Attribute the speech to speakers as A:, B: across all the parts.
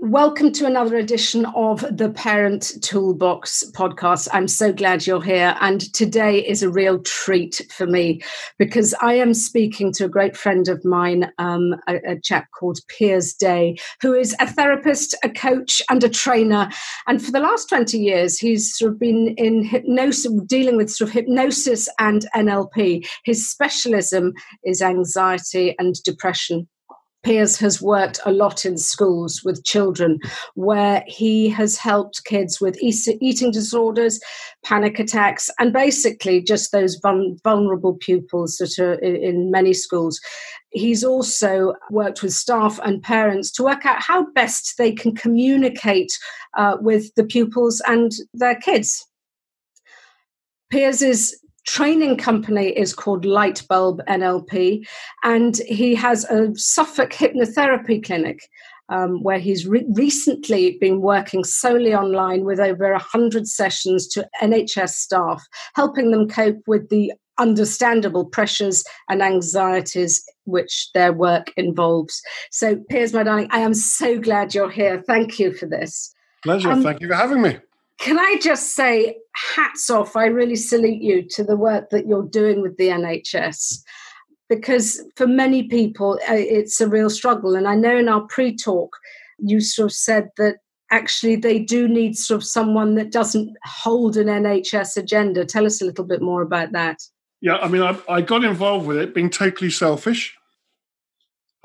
A: Welcome to another edition of the Parent Toolbox podcast. I'm so glad you're here. And today is a real treat for me because I am speaking to a great friend of mine, um, a, a, chap called Piers Day, who is a therapist, a coach, and a trainer. And for the last 20 years, he's sort of been in hypnosis, dealing with sort of hypnosis and NLP. His specialism is anxiety and depression. Piers has worked a lot in schools with children where he has helped kids with eating disorders, panic attacks, and basically just those vulnerable pupils that are in many schools. He's also worked with staff and parents to work out how best they can communicate uh, with the pupils and their kids. Piers is training company is called Lightbulb NLP, and he has a Suffolk hypnotherapy clinic. Um, where he's re- recently been working solely online with over 100 sessions to NHS staff, helping them cope with the understandable pressures and anxieties which their work involves. So, Piers, my darling, I am so glad you're here. Thank you for this.
B: Pleasure. Um, Thank you for having me.
A: Can I just say, hats off, I really salute you to the work that you're doing with the NHS. Because for many people, uh, it's a real struggle. And I know in our pre talk, you sort of said that actually they do need sort of someone that doesn't hold an NHS agenda. Tell us a little bit more about that.
B: Yeah, I mean, I, I got involved with it being totally selfish.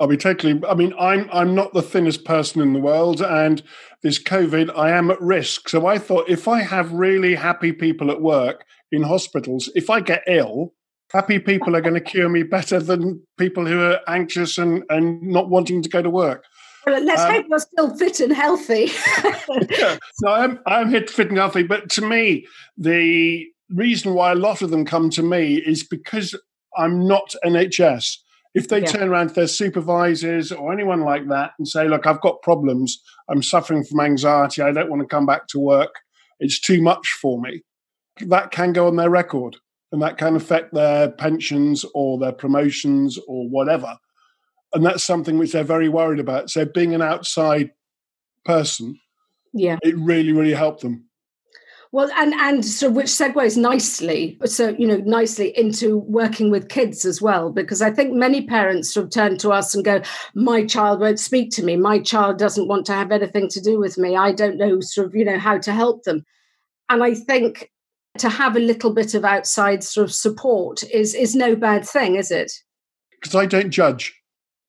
B: I'll be totally. I mean, I'm I'm not the thinnest person in the world, and this COVID, I am at risk. So I thought if I have really happy people at work in hospitals, if I get ill, happy people are going to cure me better than people who are anxious and and not wanting to go to work.
A: Well, let's um, hope you're still fit and healthy.
B: yeah, so I'm I'm fit and healthy, but to me, the reason why a lot of them come to me is because I'm not NHS if they yeah. turn around to their supervisors or anyone like that and say, Look, I've got problems, I'm suffering from anxiety, I don't want to come back to work, it's too much for me, that can go on their record and that can affect their pensions or their promotions or whatever. And that's something which they're very worried about. So being an outside person, yeah, it really, really helped them.
A: Well, and and so which segues nicely, so you know, nicely into working with kids as well, because I think many parents sort of turn to us and go, "My child won't speak to me. My child doesn't want to have anything to do with me. I don't know, sort of, you know, how to help them." And I think to have a little bit of outside sort of support is is no bad thing, is it?
B: Because I don't judge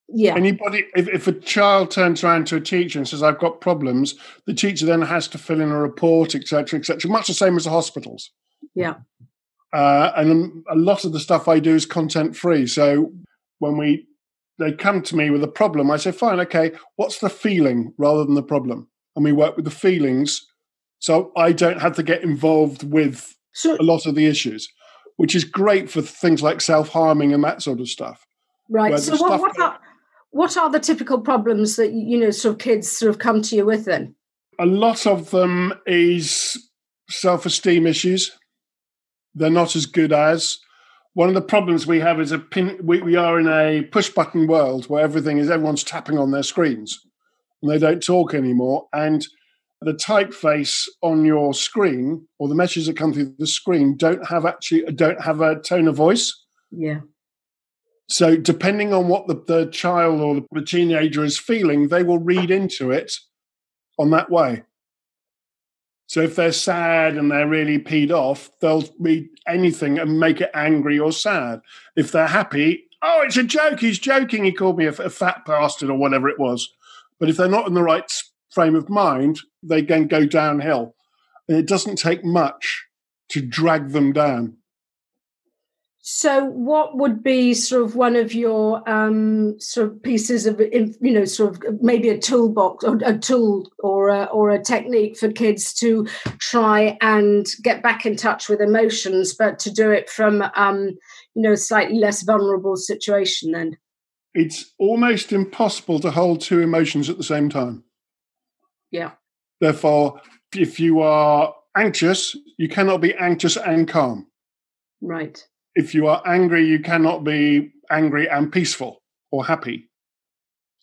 A: yeah.
B: Anybody if, if a child turns around to a teacher and says i've got problems the teacher then has to fill in a report etc etc much the same as the hospitals.
A: Yeah.
B: Uh, and a lot of the stuff i do is content free. So when we they come to me with a problem i say fine okay what's the feeling rather than the problem? And we work with the feelings so i don't have to get involved with so, a lot of the issues which is great for things like self-harming and that sort of stuff.
A: Right so what, what are what are the typical problems that you know sort of kids sort of come to you with then?
B: A lot of them is self-esteem issues. They're not as good as. One of the problems we have is a pin we, we are in a push button world where everything is everyone's tapping on their screens and they don't talk anymore. And the typeface on your screen or the messages that come through the screen don't have actually don't have a tone of voice.
A: Yeah
B: so, depending on what the, the child or the teenager is feeling, they will read into it on that way. So, if they're sad and they're really peed off, they'll read anything and make it angry or sad. If they're happy, oh, it's a joke. He's joking. He called me a, a fat bastard or whatever it was. But if they're not in the right frame of mind, they can go downhill. And it doesn't take much to drag them down.
A: So, what would be sort of one of your um, sort of pieces of, you know, sort of maybe a toolbox or a tool or a, or a technique for kids to try and get back in touch with emotions, but to do it from, um, you know, a slightly less vulnerable situation? Then
B: it's almost impossible to hold two emotions at the same time.
A: Yeah.
B: Therefore, if you are anxious, you cannot be anxious and calm.
A: Right
B: if you are angry, you cannot be angry and peaceful or happy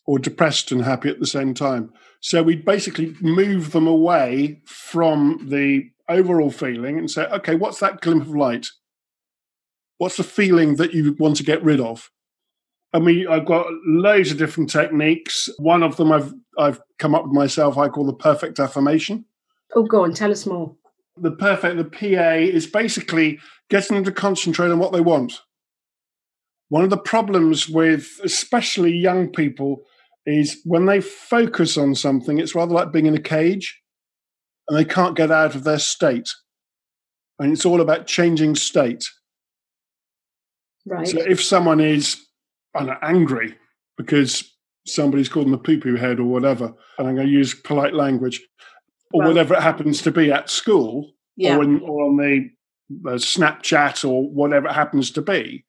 B: or depressed and happy at the same time. So we basically move them away from the overall feeling and say, okay, what's that glimmer of light? What's the feeling that you want to get rid of? I mean, I've got loads of different techniques. One of them I've I've come up with myself. I call the perfect affirmation.
A: Oh, go on, tell us more.
B: The perfect, the PA is basically getting them to concentrate on what they want. One of the problems with especially young people is when they focus on something, it's rather like being in a cage and they can't get out of their state. And it's all about changing state.
A: Right.
B: So if someone is know, angry because somebody's called them a poo poo head or whatever, and I'm going to use polite language, or right. whatever it happens to be at school yeah. or, in, or on the uh, Snapchat or whatever it happens to be,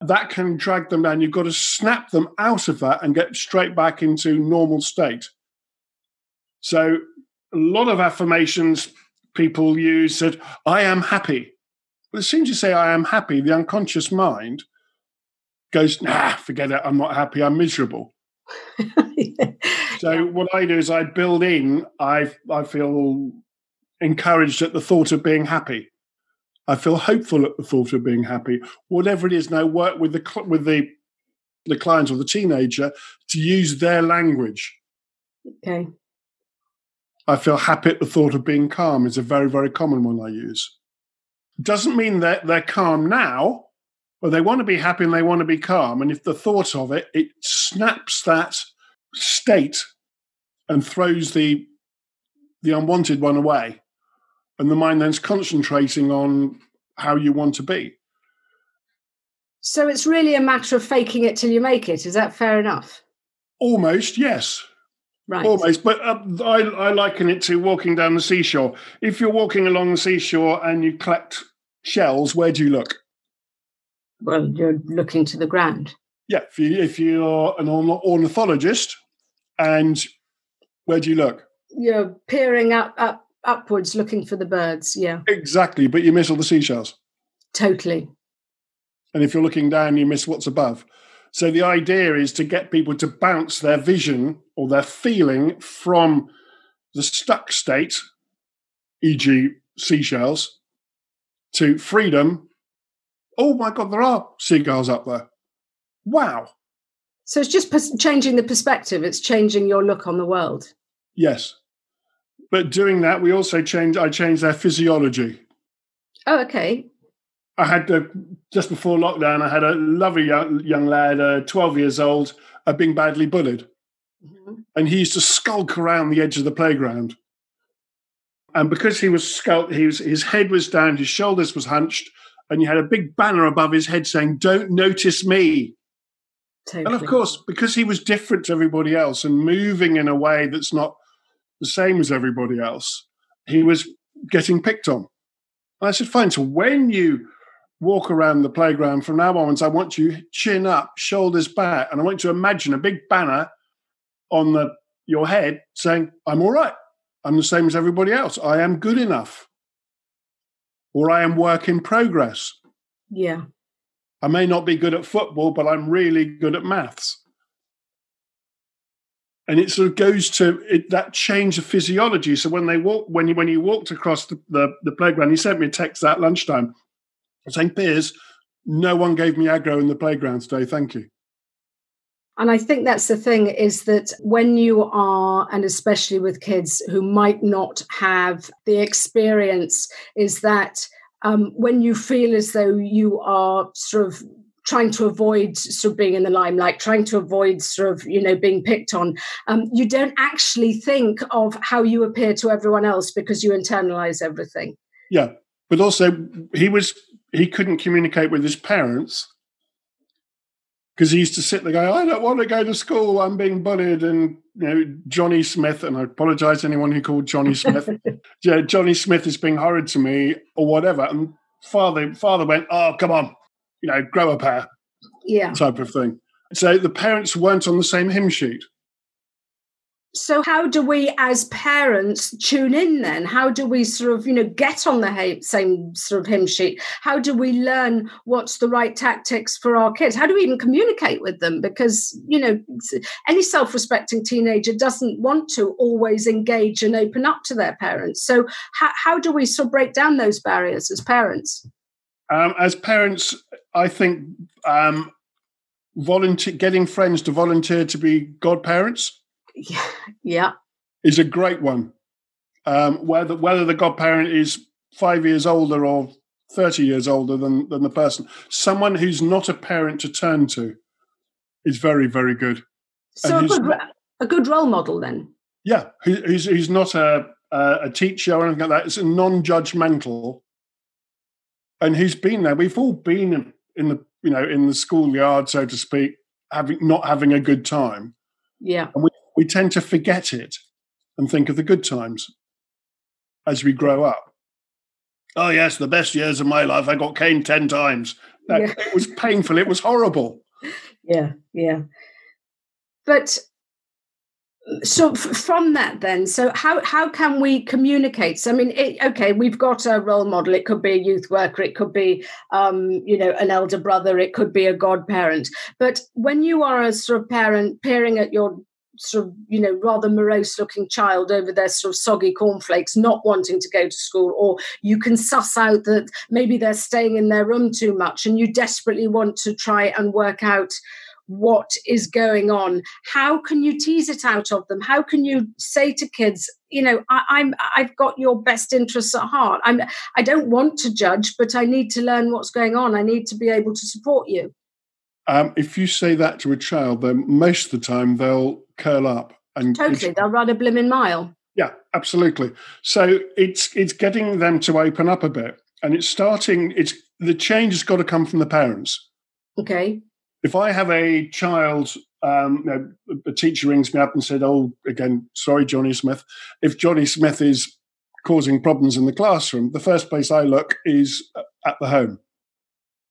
B: that can drag them down. You've got to snap them out of that and get straight back into normal state. So, a lot of affirmations people use that I am happy. But as soon as you say, I am happy, the unconscious mind goes, nah, forget it. I'm not happy. I'm miserable. yeah. So, what I do is I build in, I, I feel encouraged at the thought of being happy. I feel hopeful at the thought of being happy. Whatever it is, now work with the with the the client or the teenager to use their language.
A: Okay.
B: I feel happy at the thought of being calm is a very very common one I use. Doesn't mean that they're calm now, but they want to be happy and they want to be calm. And if the thought of it, it snaps that state and throws the the unwanted one away and the mind then's concentrating on how you want to be.
A: So it's really a matter of faking it till you make it. Is that fair enough?
B: Almost, yes.
A: Right.
B: Almost, but uh, I, I liken it to walking down the seashore. If you're walking along the seashore and you collect shells, where do you look?
A: Well, you're looking to the ground.
B: Yeah, if, you, if you're an ornithologist, and where do you look?
A: You're peering up, up upwards looking for the birds. Yeah.
B: Exactly. But you miss all the seashells.
A: Totally.
B: And if you're looking down, you miss what's above. So the idea is to get people to bounce their vision or their feeling from the stuck state, e.g., seashells, to freedom. Oh my God, there are seagulls up there. Wow.
A: So it's just changing the perspective, it's changing your look on the world.
B: Yes. But doing that, we also changed. I changed their physiology.
A: Oh, okay.
B: I had uh, just before lockdown. I had a lovely young, young lad, uh, twelve years old, uh, being badly bullied, mm-hmm. and he used to skulk around the edge of the playground. And because he was skulk, he was, his head was down, his shoulders was hunched, and you had a big banner above his head saying, "Don't notice me." Totally. And of course, because he was different to everybody else and moving in a way that's not the same as everybody else, he was getting picked on. And I said, fine. So when you walk around the playground from now onwards, I want you chin up, shoulders back, and I want you to imagine a big banner on the your head saying, I'm all right. I'm the same as everybody else. I am good enough. Or I am work in progress.
A: Yeah.
B: I may not be good at football, but I'm really good at maths and it sort of goes to it, that change of physiology. So when they walk, when you when you walked across the, the, the playground, he sent me a text at lunchtime saying, "Piers, no one gave me aggro in the playground today. Thank you."
A: And I think that's the thing is that when you are, and especially with kids who might not have the experience, is that um, when you feel as though you are sort of trying to avoid sort of being in the limelight, trying to avoid sort of, you know, being picked on. Um, you don't actually think of how you appear to everyone else because you internalize everything.
B: Yeah. But also he was he couldn't communicate with his parents because he used to sit there going, I don't want to go to school, I'm being bullied. And you know, Johnny Smith, and I apologize to anyone who called Johnny Smith. yeah, Johnny Smith is being horrid to me or whatever. And father father went, Oh, come on, you know, grow a pair.
A: Yeah.
B: Type of thing. So the parents weren't on the same hymn sheet.
A: So how do we as parents tune in then? How do we sort of, you know, get on the same sort of hymn sheet? How do we learn what's the right tactics for our kids? How do we even communicate with them? Because, you know, any self-respecting teenager doesn't want to always engage and open up to their parents. So how, how do we sort of break down those barriers as parents?
B: Um, as parents, I think um, volunteer, getting friends to volunteer to be godparents.
A: Yeah, yeah,
B: is a great one. Um, whether whether the godparent is five years older or thirty years older than than the person, someone who's not a parent to turn to is very very good.
A: So a good, a good role model then.
B: Yeah, who's who's not a a teacher or anything like that. It's a non-judgmental and who's been there. We've all been in the you know in the schoolyard, so to speak, having not having a good time.
A: Yeah,
B: and we we tend to forget it and think of the good times as we grow up. Oh yes, the best years of my life. I got caned ten times. That, yeah. It was painful. It was horrible.
A: Yeah, yeah. But so from that then so how how can we communicate so i mean it, okay we've got a role model it could be a youth worker it could be um, you know an elder brother it could be a godparent but when you are a sort of parent peering at your sort of you know rather morose looking child over their sort of soggy cornflakes not wanting to go to school or you can suss out that maybe they're staying in their room too much and you desperately want to try and work out what is going on. How can you tease it out of them? How can you say to kids you know I, am i've got your best interests at heart. I'm i don't want to judge but i need to learn what's going on. I need to be able to support you.
B: Um, if you say that to a child then most of the time they'll curl up and
A: totally they'll run a blimmin' mile
B: yeah absolutely so it's it's getting them to open up a bit and it's starting it's the change has got to come from the parents
A: okay
B: if I have a child, um, you know, a teacher rings me up and said, "Oh, again, sorry, Johnny Smith." If Johnny Smith is causing problems in the classroom, the first place I look is at the home.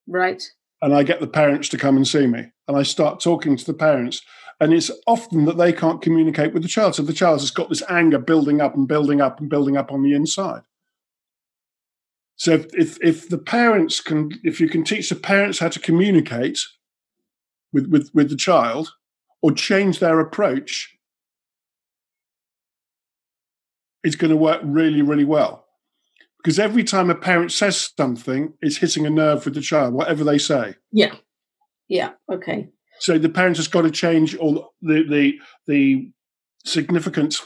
A: Right.
B: And I get the parents to come and see me, and I start talking to the parents. And it's often that they can't communicate with the child, so the child has got this anger building up and building up and building up on the inside. So if, if, if the parents can, if you can teach the parents how to communicate with, with, with the child or change their approach, it's going to work really, really well. Because every time a parent says something, it's hitting a nerve with the child, whatever they say.
A: Yeah. Yeah. Okay.
B: So the parents has got to change all the the the significant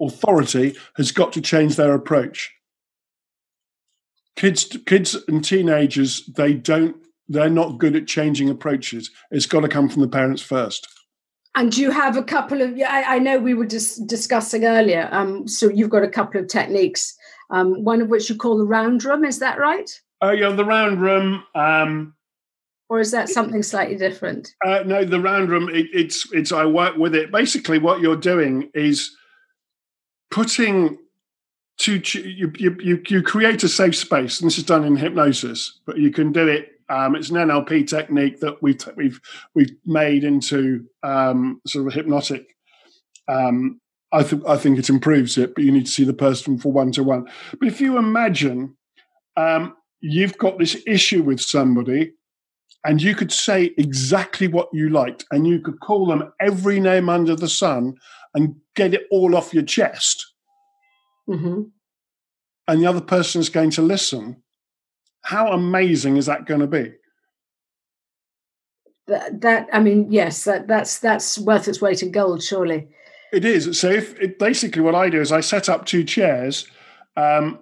B: authority has got to change their approach. Kids kids and teenagers, they don't they're not good at changing approaches. It's got to come from the parents first.
A: And you have a couple of, I, I know we were just discussing earlier. Um, so you've got a couple of techniques, um, one of which you call the round room. Is that right?
B: Oh, yeah, the round room. Um,
A: or is that something slightly different?
B: Uh, no, the round room. It, it's it's. I work with it. Basically, what you're doing is putting to you, you you create a safe space. And this is done in hypnosis, but you can do it um, it's an NLP technique that we've we've we've made into um, sort of a hypnotic. Um, I think I think it improves it, but you need to see the person for one to one. But if you imagine um, you've got this issue with somebody, and you could say exactly what you liked, and you could call them every name under the sun, and get it all off your chest.
A: Mm-hmm.
B: And the other person is going to listen how amazing is that going to be?
A: That, that I mean, yes, that, that's that's worth its weight in gold, surely.
B: It is. So, if it, basically what I do is I set up two chairs, um,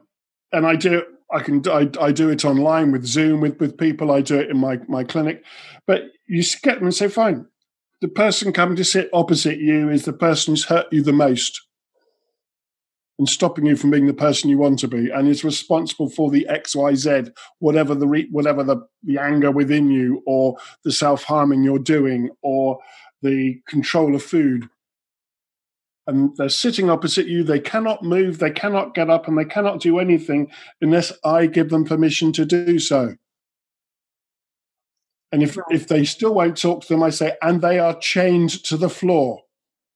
B: and I do. I can I, I do it online with Zoom with with people. I do it in my my clinic, but you get them and say, fine. The person coming to sit opposite you is the person who's hurt you the most and stopping you from being the person you want to be, and is responsible for the X, Y, Z, whatever the re- whatever the the anger within you, or the self harming you're doing, or the control of food. And they're sitting opposite you. They cannot move. They cannot get up, and they cannot do anything unless I give them permission to do so. And if, right. if they still won't talk to them, I say, and they are chained to the floor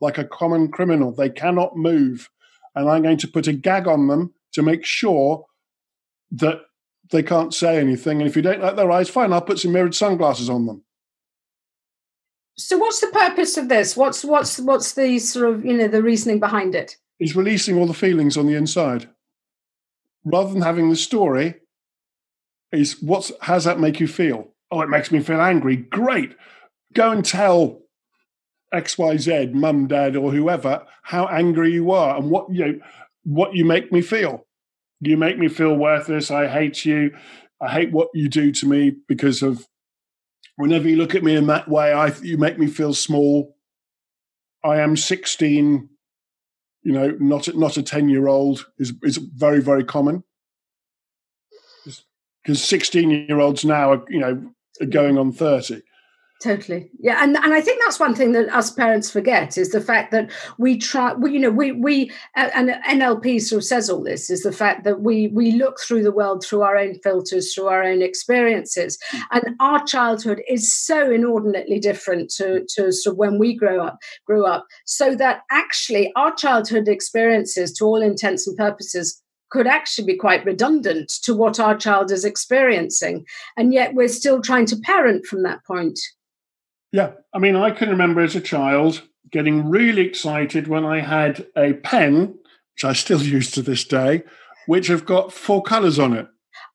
B: like a common criminal. They cannot move and I'm going to put a gag on them to make sure that they can't say anything. And if you don't like their eyes, fine, I'll put some mirrored sunglasses on them.
A: So what's the purpose of this? What's what's what's the sort of you know the reasoning behind it?
B: Is releasing all the feelings on the inside. Rather than having the story, is what's how does that make you feel? Oh, it makes me feel angry. Great. Go and tell XYZ, mum, dad, or whoever, how angry you are and what you know, what you make me feel. You make me feel worthless. I hate you. I hate what you do to me because of whenever you look at me in that way, I you make me feel small. I am 16, you know, not not a 10 year old is is very, very common. Because 16 year olds now are, you know, are going on 30
A: totally. Yeah and and i think that's one thing that us parents forget is the fact that we try we, you know we we uh, and nlp sort of says all this is the fact that we we look through the world through our own filters through our own experiences. Mm-hmm. And our childhood is so inordinately different to to sort of when we grow up grew up so that actually our childhood experiences to all intents and purposes could actually be quite redundant to what our child is experiencing. And yet we're still trying to parent from that point
B: yeah, I mean, I can remember as a child getting really excited when I had a pen, which I still use to this day, which have got four colours on it.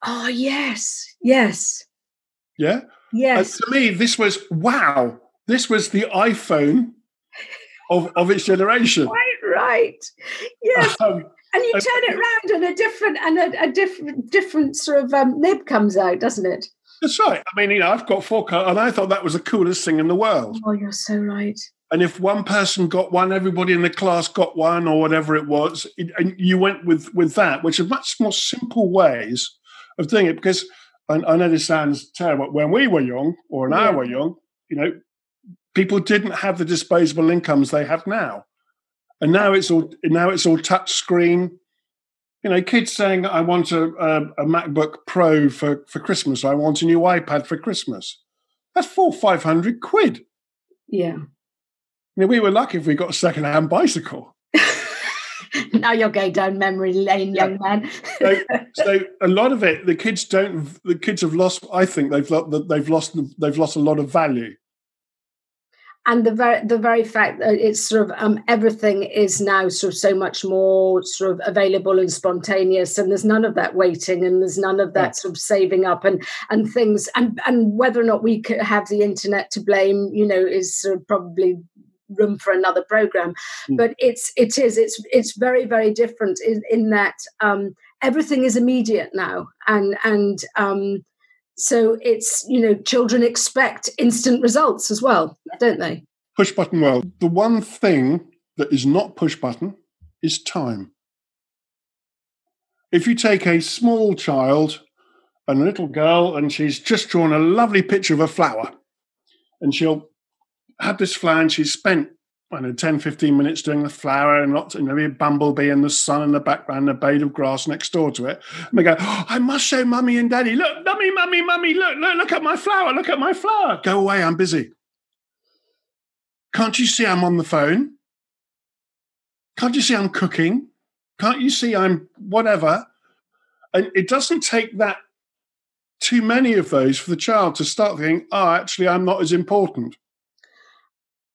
A: Oh, yes, yes.
B: Yeah?
A: Yes.
B: to me, this was wow. This was the iPhone of, of its generation.
A: Right, right. Yes. Um, and you turn it around and a different and a, a different different sort of um, nib comes out, doesn't it?
B: That's right. I mean, you know, I've got four cars, and I thought that was the coolest thing in the world.
A: Oh, you're so right.
B: And if one person got one, everybody in the class got one, or whatever it was, it, and you went with with that, which are much more simple ways of doing it. Because I, I know this sounds terrible. When we were young, or when yeah. I were young, you know, people didn't have the disposable incomes they have now, and now it's all now it's all touch screen you know, kids saying, I want a, a, a, MacBook Pro for, for Christmas, I want a new iPad for Christmas. That's four, 500 quid.
A: Yeah.
B: I mean, we were lucky if we got a second-hand bicycle.
A: now you're going down memory lane, yeah. young man.
B: so, so, a lot of it, the kids don't. The kids have lost. I think they've they've lost they've lost a lot of value
A: and the very the very fact that it's sort of um, everything is now sort of so much more sort of available and spontaneous and there's none of that waiting and there's none of that yeah. sort of saving up and and things and and whether or not we could have the internet to blame you know is sort of probably room for another program mm. but it's it is it's it's very very different in in that um everything is immediate now and and um so it's, you know, children expect instant results as well, don't they?
B: Push button world. The one thing that is not push button is time. If you take a small child and a little girl and she's just drawn a lovely picture of a flower and she'll have this flower and she's spent I know, 10, 15 minutes doing the flower and lots, know, a bumblebee and the sun in the background, a blade of grass next door to it. And they go, oh, I must show mummy and daddy, look, mummy, mummy, mummy, look, look, look at my flower, look at my flower. Go away, I'm busy. Can't you see I'm on the phone? Can't you see I'm cooking? Can't you see I'm whatever? And it doesn't take that too many of those for the child to start thinking, oh, actually, I'm not as important.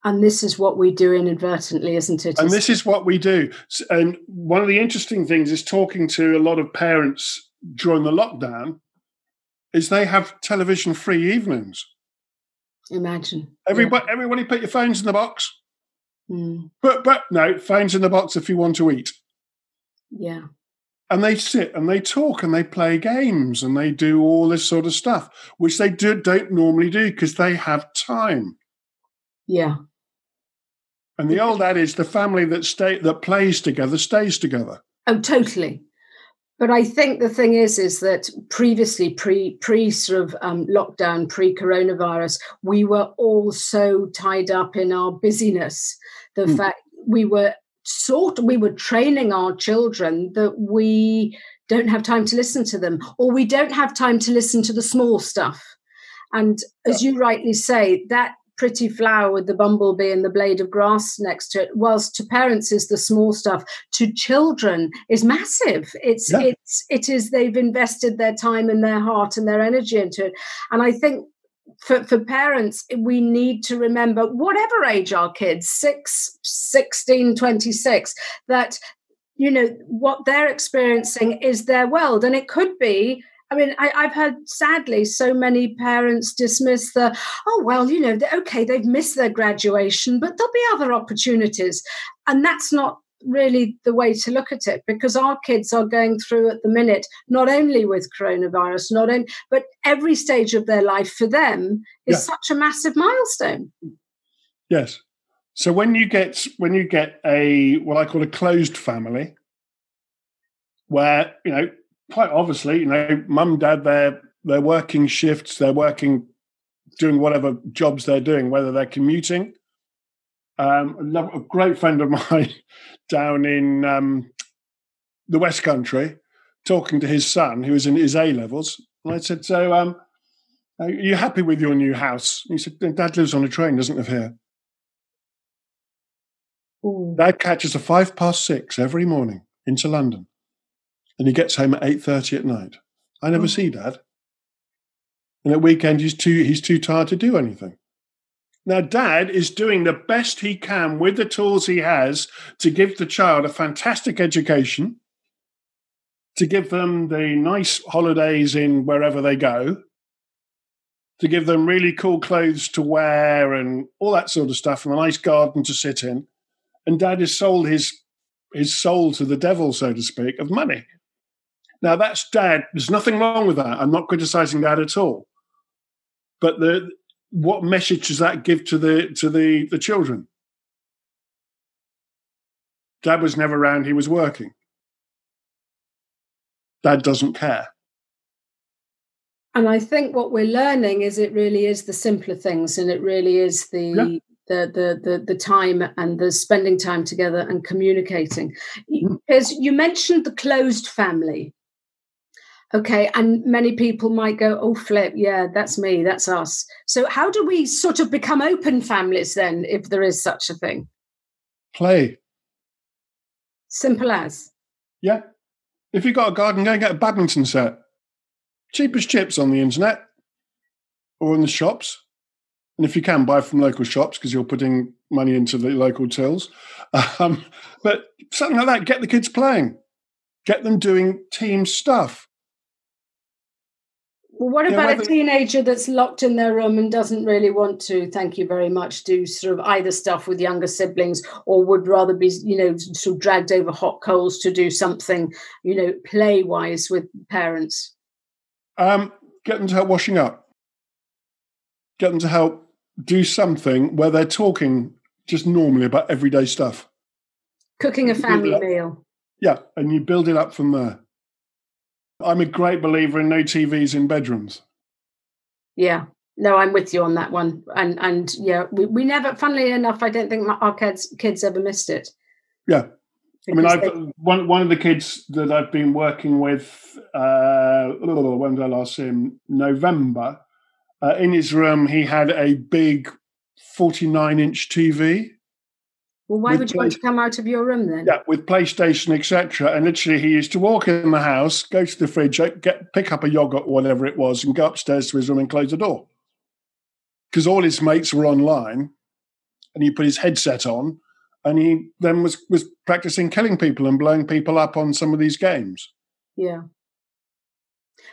A: And this is what we do inadvertently, isn't it?
B: And this is what we do. And one of the interesting things is talking to a lot of parents during the lockdown is they have television free evenings.
A: Imagine.
B: Everybody, yeah. everybody put your phones in the box.
A: Mm.
B: But but no, phones in the box if you want to eat.
A: Yeah.
B: and they sit and they talk and they play games and they do all this sort of stuff, which they do, don't normally do because they have time.
A: Yeah.
B: And the old adage, the family that stay that plays together stays together.
A: Oh, totally. But I think the thing is, is that previously, pre pre sort of um, lockdown, pre coronavirus, we were all so tied up in our busyness. The mm. fact we were sort we were training our children that we don't have time to listen to them or we don't have time to listen to the small stuff and as you rightly say that pretty flower with the bumblebee and the blade of grass next to it whilst to parents is the small stuff to children is massive it's yeah. it's it is they've invested their time and their heart and their energy into it and i think for, for parents, we need to remember, whatever age our kids, 6, 16, 26, that, you know, what they're experiencing is their world. And it could be I mean, I, have heard sadly so many parents dismiss the, oh, well, you know, okay, they've missed their graduation, but there'll be other opportunities. And that's not really the way to look at it because our kids are going through at the minute not only with coronavirus not only but every stage of their life for them is yeah. such a massive milestone
B: yes so when you get when you get a what i call a closed family where you know quite obviously you know mum dad they're they're working shifts they're working doing whatever jobs they're doing whether they're commuting um, a, a, great friend of mine down in um, the West Country, talking to his son who was in his A levels. And I said, "So, um, are you happy with your new house?" And he said, "Dad lives on a train, doesn't live here." Ooh. Dad catches a five past six every morning into London, and he gets home at eight thirty at night. I never hmm. see Dad, and at weekend he's too he's too tired to do anything. Now, dad is doing the best he can with the tools he has to give the child a fantastic education, to give them the nice holidays in wherever they go, to give them really cool clothes to wear and all that sort of stuff, and a nice garden to sit in. And dad has sold his his soul to the devil, so to speak, of money. Now that's dad. There's nothing wrong with that. I'm not criticizing dad at all. But the what message does that give to the to the the children? Dad was never around, he was working. Dad doesn't care.
A: And I think what we're learning is it really is the simpler things and it really is the yeah. the, the, the the time and the spending time together and communicating. As hmm. you mentioned the closed family. Okay, and many people might go, oh, flip, yeah, that's me, that's us. So, how do we sort of become open families then, if there is such a thing?
B: Play.
A: Simple as.
B: Yeah. If you've got a garden, go and get a badminton set. Cheapest chips on the internet or in the shops. And if you can, buy from local shops because you're putting money into the local tills. Um, but something like that, get the kids playing, get them doing team stuff
A: well, what about a teenager that's locked in their room and doesn't really want to, thank you very much, do sort of either stuff with younger siblings or would rather be, you know, sort of dragged over hot coals to do something, you know, play wise with parents?
B: Um, get them to help washing up. Get them to help do something where they're talking just normally about everyday stuff.
A: Cooking a family meal.
B: Yeah, and you build it up from there. I'm a great believer in no TVs in bedrooms.
A: Yeah, no, I'm with you on that one. And and yeah, we, we never, funnily enough, I don't think my, our kids kids ever missed it.
B: Yeah, I mean, I've they... one one of the kids that I've been working with. Uh, when did I last see him? November. Uh, in his room, he had a big 49 inch TV
A: well, why would you play- want to come out of your room then?
B: Yeah, with PlayStation, etc. And literally, he used to walk in the house, go to the fridge, uh, get pick up a yogurt, whatever it was, and go upstairs to his room and close the door. Because all his mates were online, and he put his headset on, and he then was was practicing killing people and blowing people up on some of these games.
A: Yeah.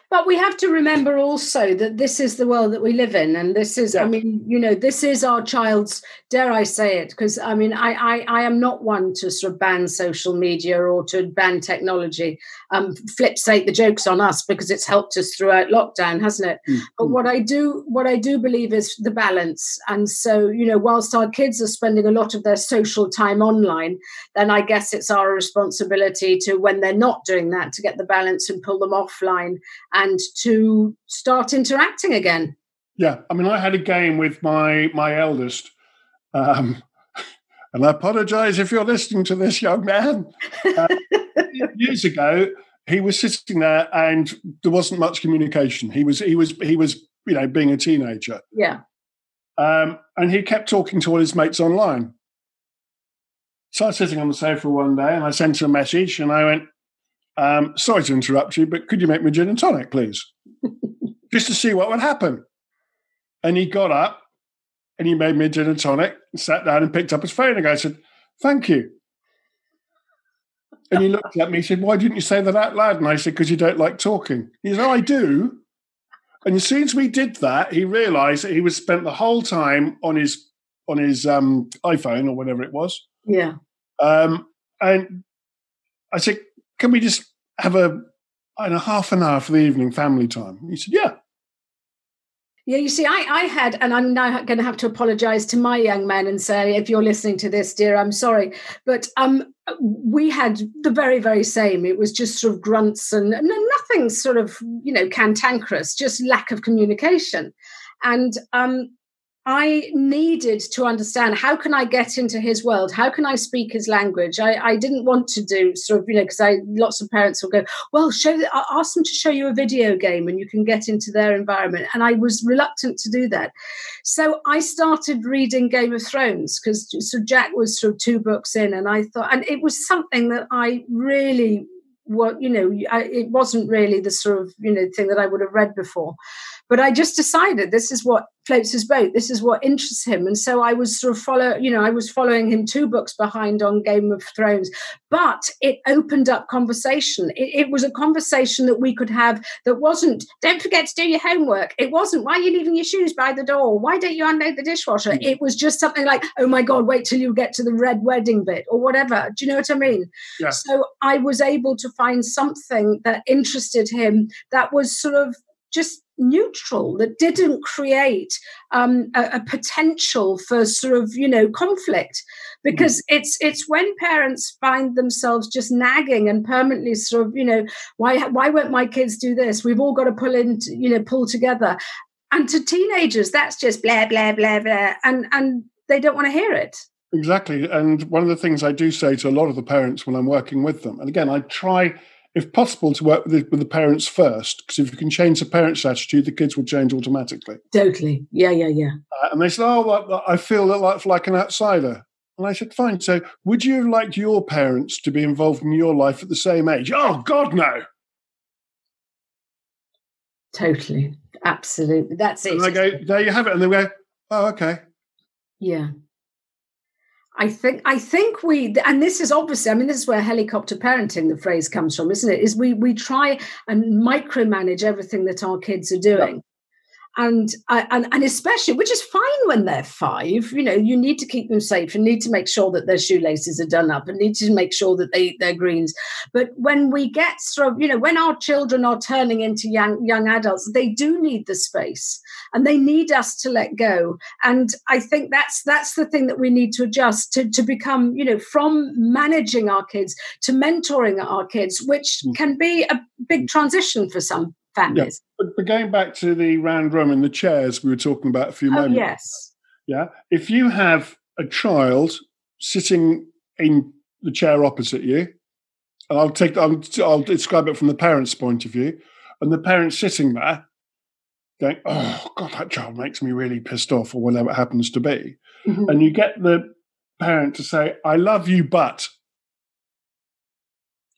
A: But we have to remember also that this is the world that we live in, and this is, yeah. I mean, you know, this is our child's. Dare I say it? Because I mean, I, I, I am not one to sort of ban social media or to ban technology. Um, flip sake, the joke's on us because it's helped us throughout lockdown, hasn't it? Mm-hmm. But what I do, what I do believe is the balance. And so, you know, whilst our kids are spending a lot of their social time online, then I guess it's our responsibility to, when they're not doing that, to get the balance and pull them offline and to start interacting again.
B: Yeah, I mean, I had a game with my my eldest, um, and I apologise if you're listening to this, young man. Uh, years ago, he was sitting there, and there wasn't much communication. He was he was he was you know being a teenager.
A: Yeah.
B: Um, and he kept talking to all his mates online. So I was sitting on the sofa one day, and I sent him a message, and I went, um, sorry to interrupt you, but could you make me a gin and tonic, please? Just to see what would happen. And he got up and he made me a gin and tonic, and sat down and picked up his phone. And I said, Thank you. And he looked at me, he said, Why didn't you say that out loud? And I said, Because you don't like talking. He said, Oh, I do. And as soon as we did that, he realized that he was spent the whole time on his on his um, iPhone or whatever it was.
A: Yeah.
B: Um, and I said, can we just have a, and a half an hour for the evening family time? He said, yeah.
A: Yeah, you see, I, I had, and I'm now going to have to apologize to my young man and say, if you're listening to this, dear, I'm sorry. But um, we had the very, very same. It was just sort of grunts and, and nothing sort of, you know, cantankerous, just lack of communication. And um, I needed to understand how can I get into his world? How can I speak his language? I, I didn't want to do sort of, you know, because I lots of parents will go, well, show ask them to show you a video game and you can get into their environment. And I was reluctant to do that. So I started reading Game of Thrones because so Jack was sort of two books in, and I thought, and it was something that I really what you know I, it wasn't really the sort of you know thing that i would have read before but I just decided this is what floats his boat. This is what interests him. And so I was sort of follow, you know, I was following him two books behind on Game of Thrones. But it opened up conversation. It, it was a conversation that we could have that wasn't, don't forget to do your homework. It wasn't, why are you leaving your shoes by the door? Why don't you unload the dishwasher? Mm. It was just something like, oh my God, wait till you get to the red wedding bit or whatever. Do you know what I mean? Yeah. So I was able to find something that interested him that was sort of just neutral that didn't create um, a, a, potential for sort of you know conflict. Because mm. it's it's when parents find themselves just nagging and permanently sort of you know why why won't my kids do this? We've all got to pull in you know pull together. And to teenagers that's just blah blah blah blah and and they don't want to hear it.
B: Exactly and one of the things i do say to a lot of the parents when i'm working with them and again i try if possible, to work with the, with the parents first, because if you can change the parents' attitude, the kids will change automatically.
A: Totally. Yeah, yeah, yeah.
B: Uh, and they said, "Oh, I feel like like an outsider." And I said, "Fine. So, would you like your parents to be involved in your life at the same age?" Oh God, no.
A: Totally. Absolutely. That's it.
B: And I go, "There you have it," and they go, "Oh, okay."
A: Yeah. I think I think we and this is obviously I mean this is where helicopter parenting the phrase comes from isn't it? Is we we try and micromanage everything that our kids are doing and and and especially which is fine when they're five you know you need to keep them safe and need to make sure that their shoelaces are done up and need to make sure that they eat their greens. But when we get sort of you know when our children are turning into young young adults they do need the space and they need us to let go. And i think that's that's the thing that we need to adjust to to become you know from managing our kids to mentoring our kids which mm. can be a big transition for some families.
B: Yeah. But, but going back to the round room and the chairs we were talking about a few oh, moments.
A: Yes.
B: Yeah. If you have a child sitting in the chair opposite you, and I'll take I'll, I'll describe it from the parent's point of view, and the parent sitting there going, "Oh God, that child makes me really pissed off," or whatever it happens to be, mm-hmm. and you get the parent to say, "I love you, but,"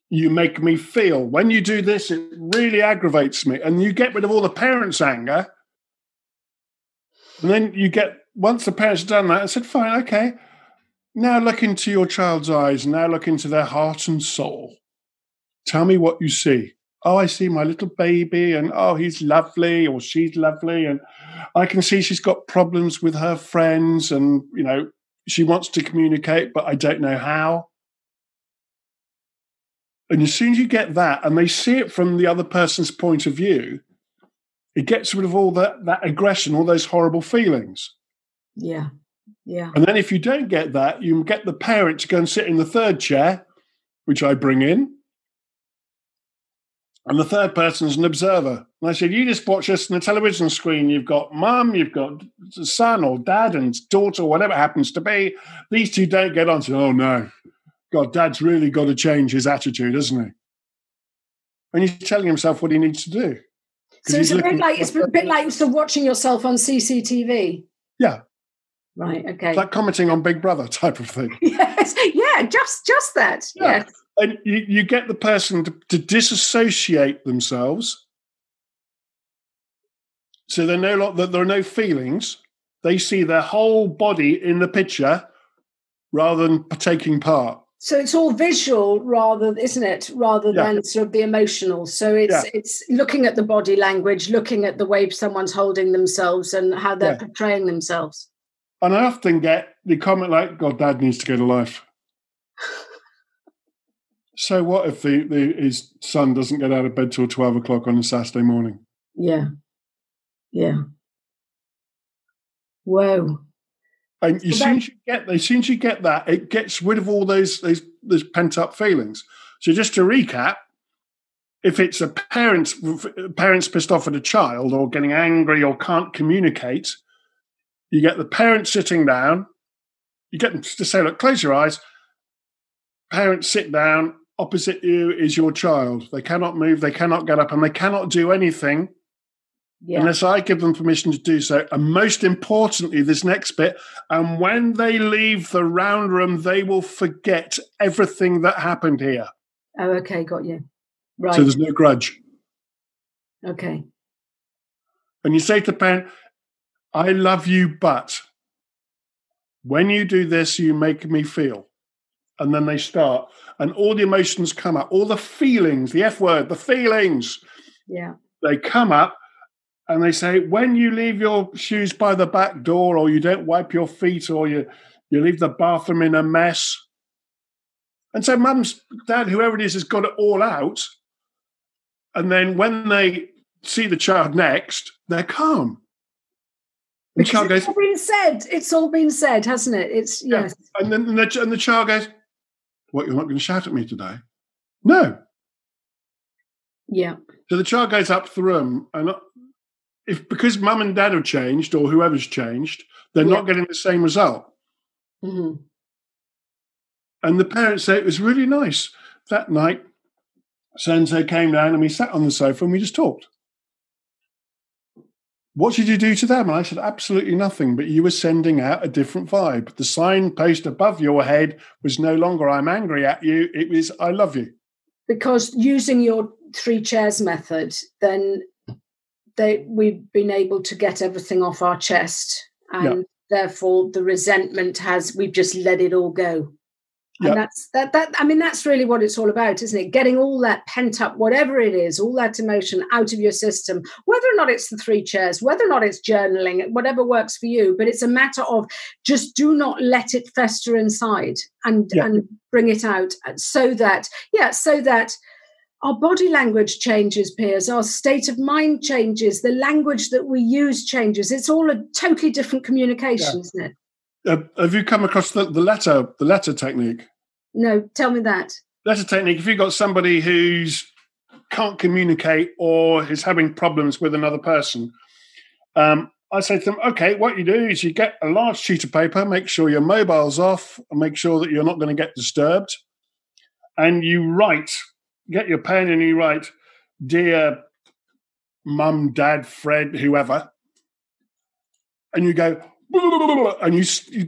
B: you make me feel. When you do this, it really aggravates me. And you get rid of all the parents' anger. And then you get, once the parents have done that, I said, fine, okay. Now look into your child's eyes. Now look into their heart and soul. Tell me what you see. oh, I see my little baby, and oh, he's lovely, or she's lovely, and I can see she's got problems with her friends, and you know, she wants to communicate, but I don't know how. And as soon as you get that, and they see it from the other person's point of view, it gets rid of all that that aggression, all those horrible feelings.
A: Yeah. Yeah.
B: And then if you don't get that, you get the parent to go and sit in the third chair, which I bring in. And the third person is an observer. And I said, You just watch this on the television screen. You've got mum, you've got son or dad and daughter, whatever it happens to be. These two don't get on. So, oh no, God, dad's really got to change his attitude, hasn't he? And he's telling himself what he needs to do.
A: So it's a bit like it's a bit like sort of watching yourself on CCTV.
B: Yeah.
A: Right. Okay.
B: It's like commenting on Big Brother type of thing.
A: yes. Yeah. Just just that. Yeah. Yes.
B: And you, you get the person to, to disassociate themselves. So they're no there are no feelings. They see their whole body in the picture rather than taking part.
A: So it's all visual rather, isn't it? Rather yeah. than sort of the emotional. So it's yeah. it's looking at the body language, looking at the way someone's holding themselves and how they're yeah. portraying themselves.
B: And I often get the comment like, God, dad needs to go to life. so what if the, the, his son doesn't get out of bed till 12 o'clock on a Saturday morning?
A: Yeah. Yeah. Whoa.
B: And as soon as you get as soon as you get that, it gets rid of all those those, those pent up feelings. So just to recap, if it's a parent parents pissed off at a child or getting angry or can't communicate, you get the parent sitting down. You get them to say, "Look, close your eyes." Parents sit down. Opposite you is your child. They cannot move. They cannot get up, and they cannot do anything yeah. unless I give them permission to do so. And most importantly, this next bit, and when they leave the round room, they will forget everything that happened here.
A: Oh, okay, got you. Right.
B: So there's no grudge.
A: Okay.
B: And you say to the parent, I love you, but when you do this, you make me feel. And then they start, and all the emotions come up, all the feelings, the F word, the feelings.
A: Yeah.
B: They come up, and they say when you leave your shoes by the back door or you don't wipe your feet or you you leave the bathroom in a mess and so mum's dad whoever it is has got it all out and then when they see the child next they're calm
A: the child goes, it's all been said. It's all been said, hasn't it? It's yeah. yes.
B: And then and the, and the child goes, "What? You're not going to shout at me today?" No.
A: Yeah.
B: So the child goes up to the room, and if because mum and dad have changed or whoever's changed, they're yeah. not getting the same result.
A: Mm-hmm.
B: And the parents say it was really nice that night. Senzo came down and we sat on the sofa and we just talked. What did you do to them? And I said, absolutely nothing, but you were sending out a different vibe. The signpost above your head was no longer, I'm angry at you. It was, I love you.
A: Because using your three chairs method, then they we've been able to get everything off our chest and yeah. therefore the resentment has we've just let it all go and yeah. that's that that i mean that's really what it's all about isn't it getting all that pent up whatever it is all that emotion out of your system whether or not it's the three chairs whether or not it's journaling whatever works for you but it's a matter of just do not let it fester inside and yeah. and bring it out uh, so that yeah so that our body language changes, Piers, our state of mind changes, the language that we use changes. It's all a totally different communication, yeah. isn't it?
B: Uh, have you come across the, the letter the letter technique?
A: No, tell me that.
B: Letter technique. If you've got somebody who's can't communicate or is having problems with another person, um, I say to them, okay, what you do is you get a large sheet of paper, make sure your mobile's off, and make sure that you're not going to get disturbed, and you write get your pen and you write, Dear mum, dad, Fred, whoever, and you go, and you,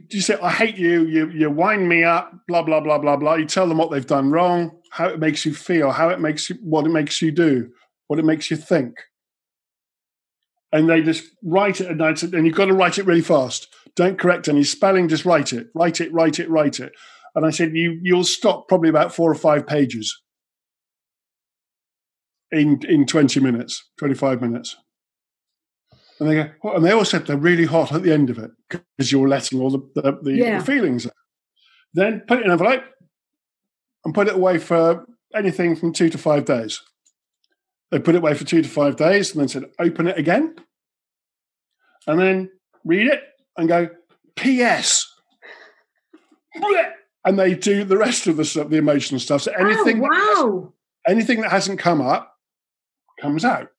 B: you say, I hate you, you, you wind me up, blah, blah, blah, blah, blah. You tell them what they've done wrong, how it makes you feel, how it makes you, what it makes you do, what it makes you think. And they just write it and, and you've got to write it really fast. Don't correct any spelling, just write it, write it, write it, write it. And I said, you, you'll stop probably about four or five pages in in 20 minutes, 25 minutes. And they go, and they all said they're really hot at the end of it because you're letting all the, the, the, yeah. the feelings out. Then put it in an envelope and put it away for anything from two to five days. They put it away for two to five days and then said, open it again. And then read it and go, P.S. And they do the rest of the stuff, the emotional stuff. So anything,
A: oh, wow.
B: anything that hasn't come up comes out.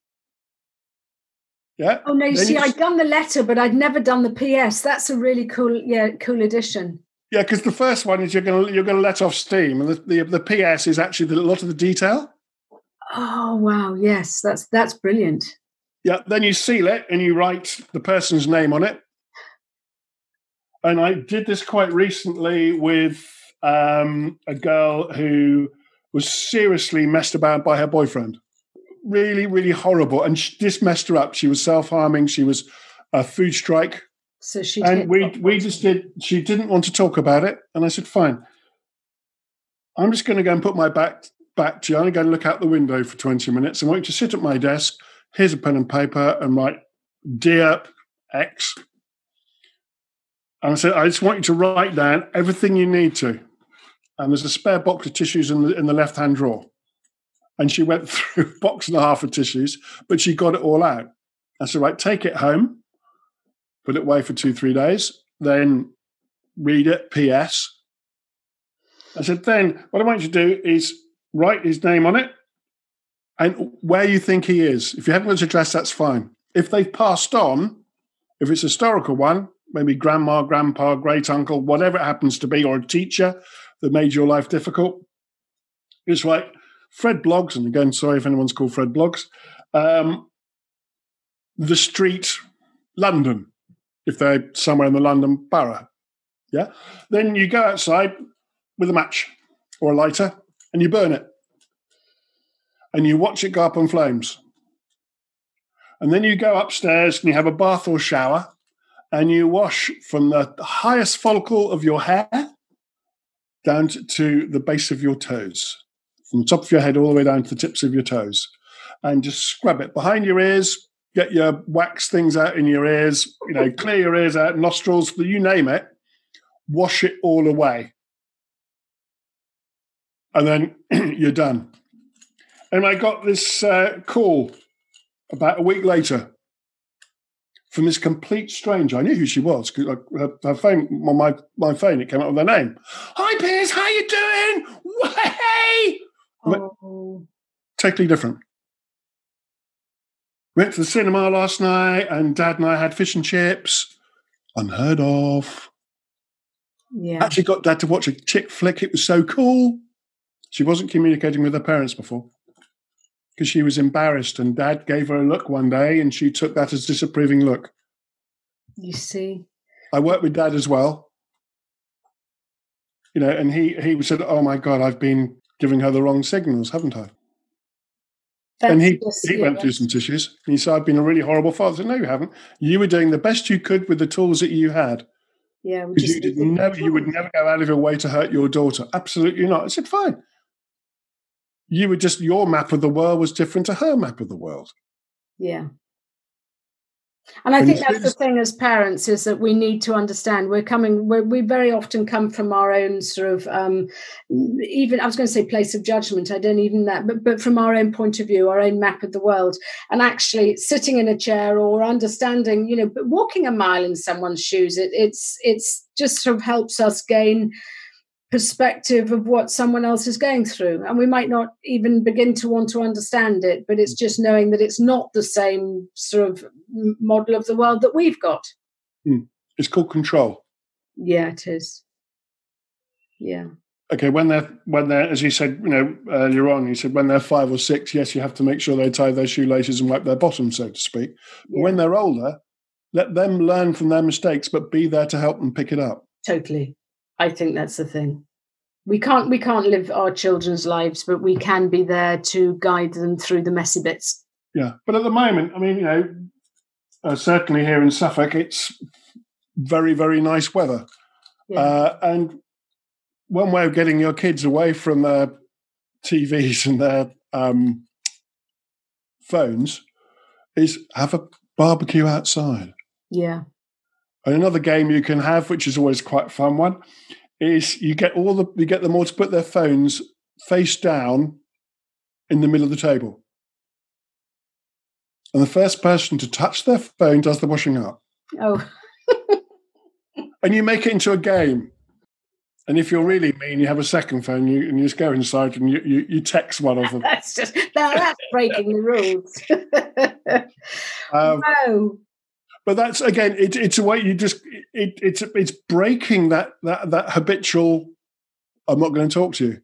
B: Yeah.
A: Oh no! You see, you I'd done the letter, but I'd never done the PS. That's a really cool, yeah, cool addition.
B: Yeah, because the first one is you're going to you're going to let off steam, and the, the, the PS is actually the, a lot of the detail.
A: Oh wow! Yes, that's that's brilliant.
B: Yeah. Then you seal it and you write the person's name on it. And I did this quite recently with um, a girl who was seriously messed about by her boyfriend really, really horrible. And she, this messed her up. She was self harming. She was a food strike.
A: So she
B: and we we just did. She didn't want to talk about it, and I said, "Fine. I'm just going to go and put my back back to you. I'm going to look out the window for 20 minutes. I want you to sit at my desk. Here's a pen and paper and write, dear X. And I said, I just want you to write down everything you need to. And there's a spare box of tissues in the in the left hand drawer and she went through a box and a half of tissues, but she got it all out. I said, right, take it home, put it away for two, three days, then read it, PS. I said, then what I want you to do is write his name on it and where you think he is. If you haven't got his address, that's fine. If they've passed on, if it's a historical one, maybe grandma, grandpa, great uncle, whatever it happens to be, or a teacher that made your life difficult, it's like Fred Bloggs, and again, sorry if anyone's called Fred Bloggs, um, the street, London, if they're somewhere in the London borough. Yeah. Then you go outside with a match or a lighter and you burn it. And you watch it go up in flames. And then you go upstairs and you have a bath or shower and you wash from the highest follicle of your hair down to the base of your toes from the top of your head all the way down to the tips of your toes, and just scrub it behind your ears. Get your wax things out in your ears. You know, clear your ears out, nostrils, you name it. Wash it all away, and then you're done. And I got this uh, call about a week later from this complete stranger. I knew who she was because her, her, phone on my, my phone it came up with her name. Hi, Piers, how you doing? Hey, Oh. Totally different. Went to the cinema last night, and Dad and I had fish and chips. Unheard of.
A: Yeah.
B: Actually, got Dad to watch a chick flick. It was so cool. She wasn't communicating with her parents before because she was embarrassed, and Dad gave her a look one day, and she took that as disapproving look.
A: You see.
B: I worked with Dad as well. You know, and he he said, "Oh my God, I've been giving her the wrong signals, haven't I? That's and he, just, he yeah, went through some tissues. and He said, I've been a really horrible father. I said, No, you haven't. You were doing the best you could with the tools that you had.
A: Yeah.
B: Because you did never you would never go out of your way to hurt your daughter. Absolutely not. I said, Fine. You were just your map of the world was different to her map of the world.
A: Yeah. And I think that's the thing as parents is that we need to understand we're coming, we're, we very often come from our own sort of, um, even, I was going to say place of judgment, I don't even that, but, but from our own point of view, our own map of the world. And actually sitting in a chair or understanding, you know, but walking a mile in someone's shoes, it, it's, it's just sort of helps us gain perspective of what someone else is going through. And we might not even begin to want to understand it, but it's just knowing that it's not the same sort of model of the world that we've got.
B: Mm. It's called control.
A: Yeah, it is. Yeah.
B: Okay, when they're when they're as you said, you know, earlier on, you said when they're five or six, yes, you have to make sure they tie their shoelaces and wipe their bottoms, so to speak. But yeah. when they're older, let them learn from their mistakes, but be there to help them pick it up.
A: Totally. I think that's the thing. We can't we can't live our children's lives, but we can be there to guide them through the messy bits.
B: Yeah, but at the moment, I mean, you know, uh, certainly here in Suffolk, it's very very nice weather, yeah. uh, and one way of getting your kids away from their TVs and their um, phones is have a barbecue outside.
A: Yeah.
B: And another game you can have, which is always quite a fun one, is you get all the you get them all to put their phones face down in the middle of the table. And the first person to touch their phone does the washing up.
A: Oh.
B: and you make it into a game. And if you're really mean, you have a second phone you, and you just go inside and you, you, you text one of them.
A: that's just now that's breaking the rules. um, no.
B: But that's again, it, it's a way you just it, it's it's breaking that that that habitual. I'm not going to talk to you.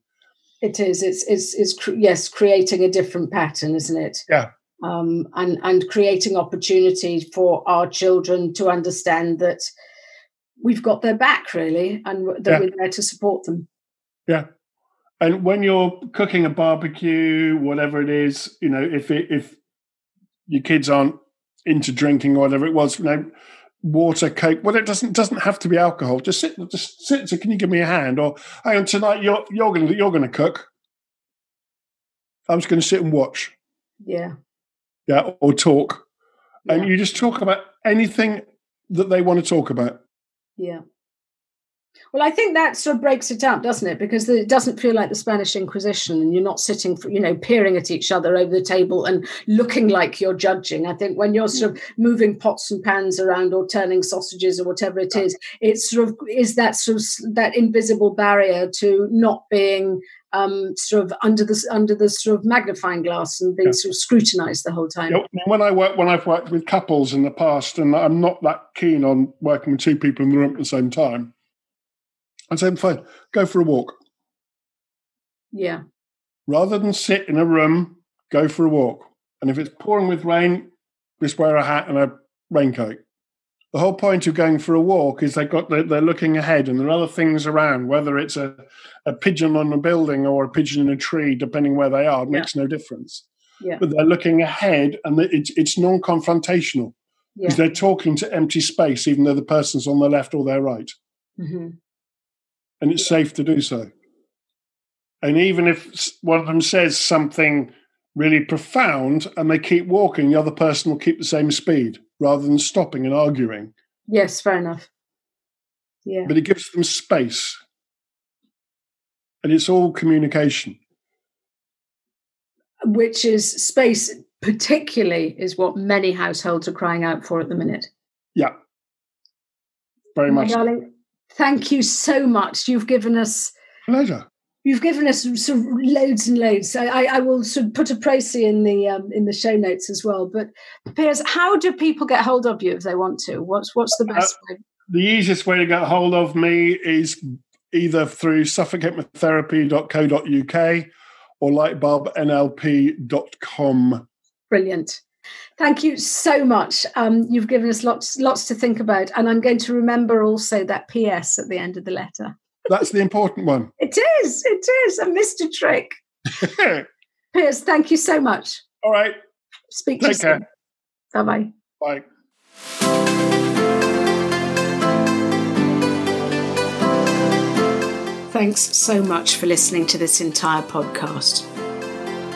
A: It is. It's it's it's yes, creating a different pattern, isn't it?
B: Yeah.
A: Um, and and creating opportunity for our children to understand that we've got their back really, and that yeah. we're there to support them.
B: Yeah. And when you're cooking a barbecue, whatever it is, you know, if it, if your kids aren't into drinking or whatever it was, you know, water, coke. Well, it doesn't doesn't have to be alcohol. Just sit, just sit. So, can you give me a hand? Or hang on, tonight you're you're gonna you're gonna cook. I'm just going to sit and watch.
A: Yeah.
B: Yeah, or talk, yeah. and you just talk about anything that they want to talk about.
A: Yeah. Well, I think that sort of breaks it up, doesn't it? Because it doesn't feel like the Spanish Inquisition, and you're not sitting, for, you know, peering at each other over the table and looking like you're judging. I think when you're sort of moving pots and pans around or turning sausages or whatever it is, it's sort of is that sort of that invisible barrier to not being um, sort of under the under the sort of magnifying glass and being yeah. sort of scrutinized the whole time.
B: when I work when I've worked with couples in the past, and I'm not that keen on working with two people in the room at the same time, I'd say, fine, go for a walk.
A: Yeah.
B: Rather than sit in a room, go for a walk. And if it's pouring with rain, just wear a hat and a raincoat the whole point of going for a walk is they got they're looking ahead and there are other things around whether it's a, a pigeon on a building or a pigeon in a tree depending where they are it yeah. makes no difference
A: yeah.
B: but they're looking ahead and it's, it's non-confrontational because yeah. they're talking to empty space even though the person's on the left or their right
A: mm-hmm.
B: And it's safe to do so and even if one of them says something really profound and they keep walking the other person will keep the same speed rather than stopping and arguing.
A: Yes, fair enough. Yeah.
B: But it gives them space. And it's all communication.
A: Which is space, particularly, is what many households are crying out for at the minute.
B: Yeah. Very much.
A: darling, thank you so much. You've given us
B: pleasure
A: you've given us sort of loads and loads. I, I will sort of put a précis in the um, in the show notes as well. But Piers, how do people get hold of you if they want to? What's what's the best uh, way?
B: The easiest way to get hold of me is either through suffolkhypnotherapy.co.uk or lightbulbnlp.com.
A: Brilliant. Thank you so much. Um, you've given us lots lots to think about, and I'm going to remember also that PS at the end of the letter.
B: That's the important one.
A: It is. It is. I missed a trick. Piers, thank you so much.
B: All right.
A: Speak Take to you care. soon. Bye-bye.
B: Bye.
A: Thanks so much for listening to this entire podcast.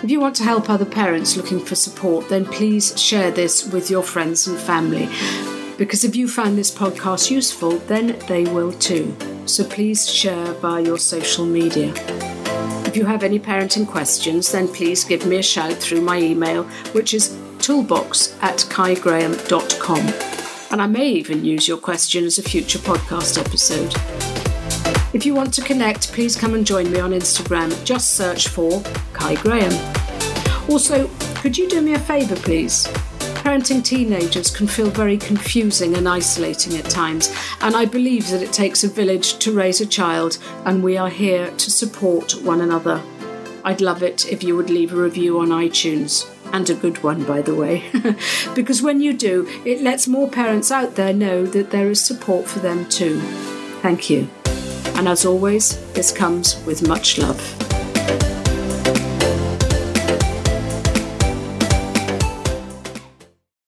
A: If you want to help other parents looking for support, then please share this with your friends and family. Because if you found this podcast useful, then they will too so please share via your social media. If you have any parenting questions, then please give me a shout through my email, which is toolbox at kaigraham.com. And I may even use your question as a future podcast episode. If you want to connect, please come and join me on Instagram. Just search for Kai Graham. Also, could you do me a favour, please? Parenting teenagers can feel very confusing and isolating at times, and I believe that it takes a village to raise a child, and we are here to support one another. I'd love it if you would leave a review on iTunes, and a good one, by the way, because when you do, it lets more parents out there know that there is support for them too. Thank you. And as always, this comes with much love.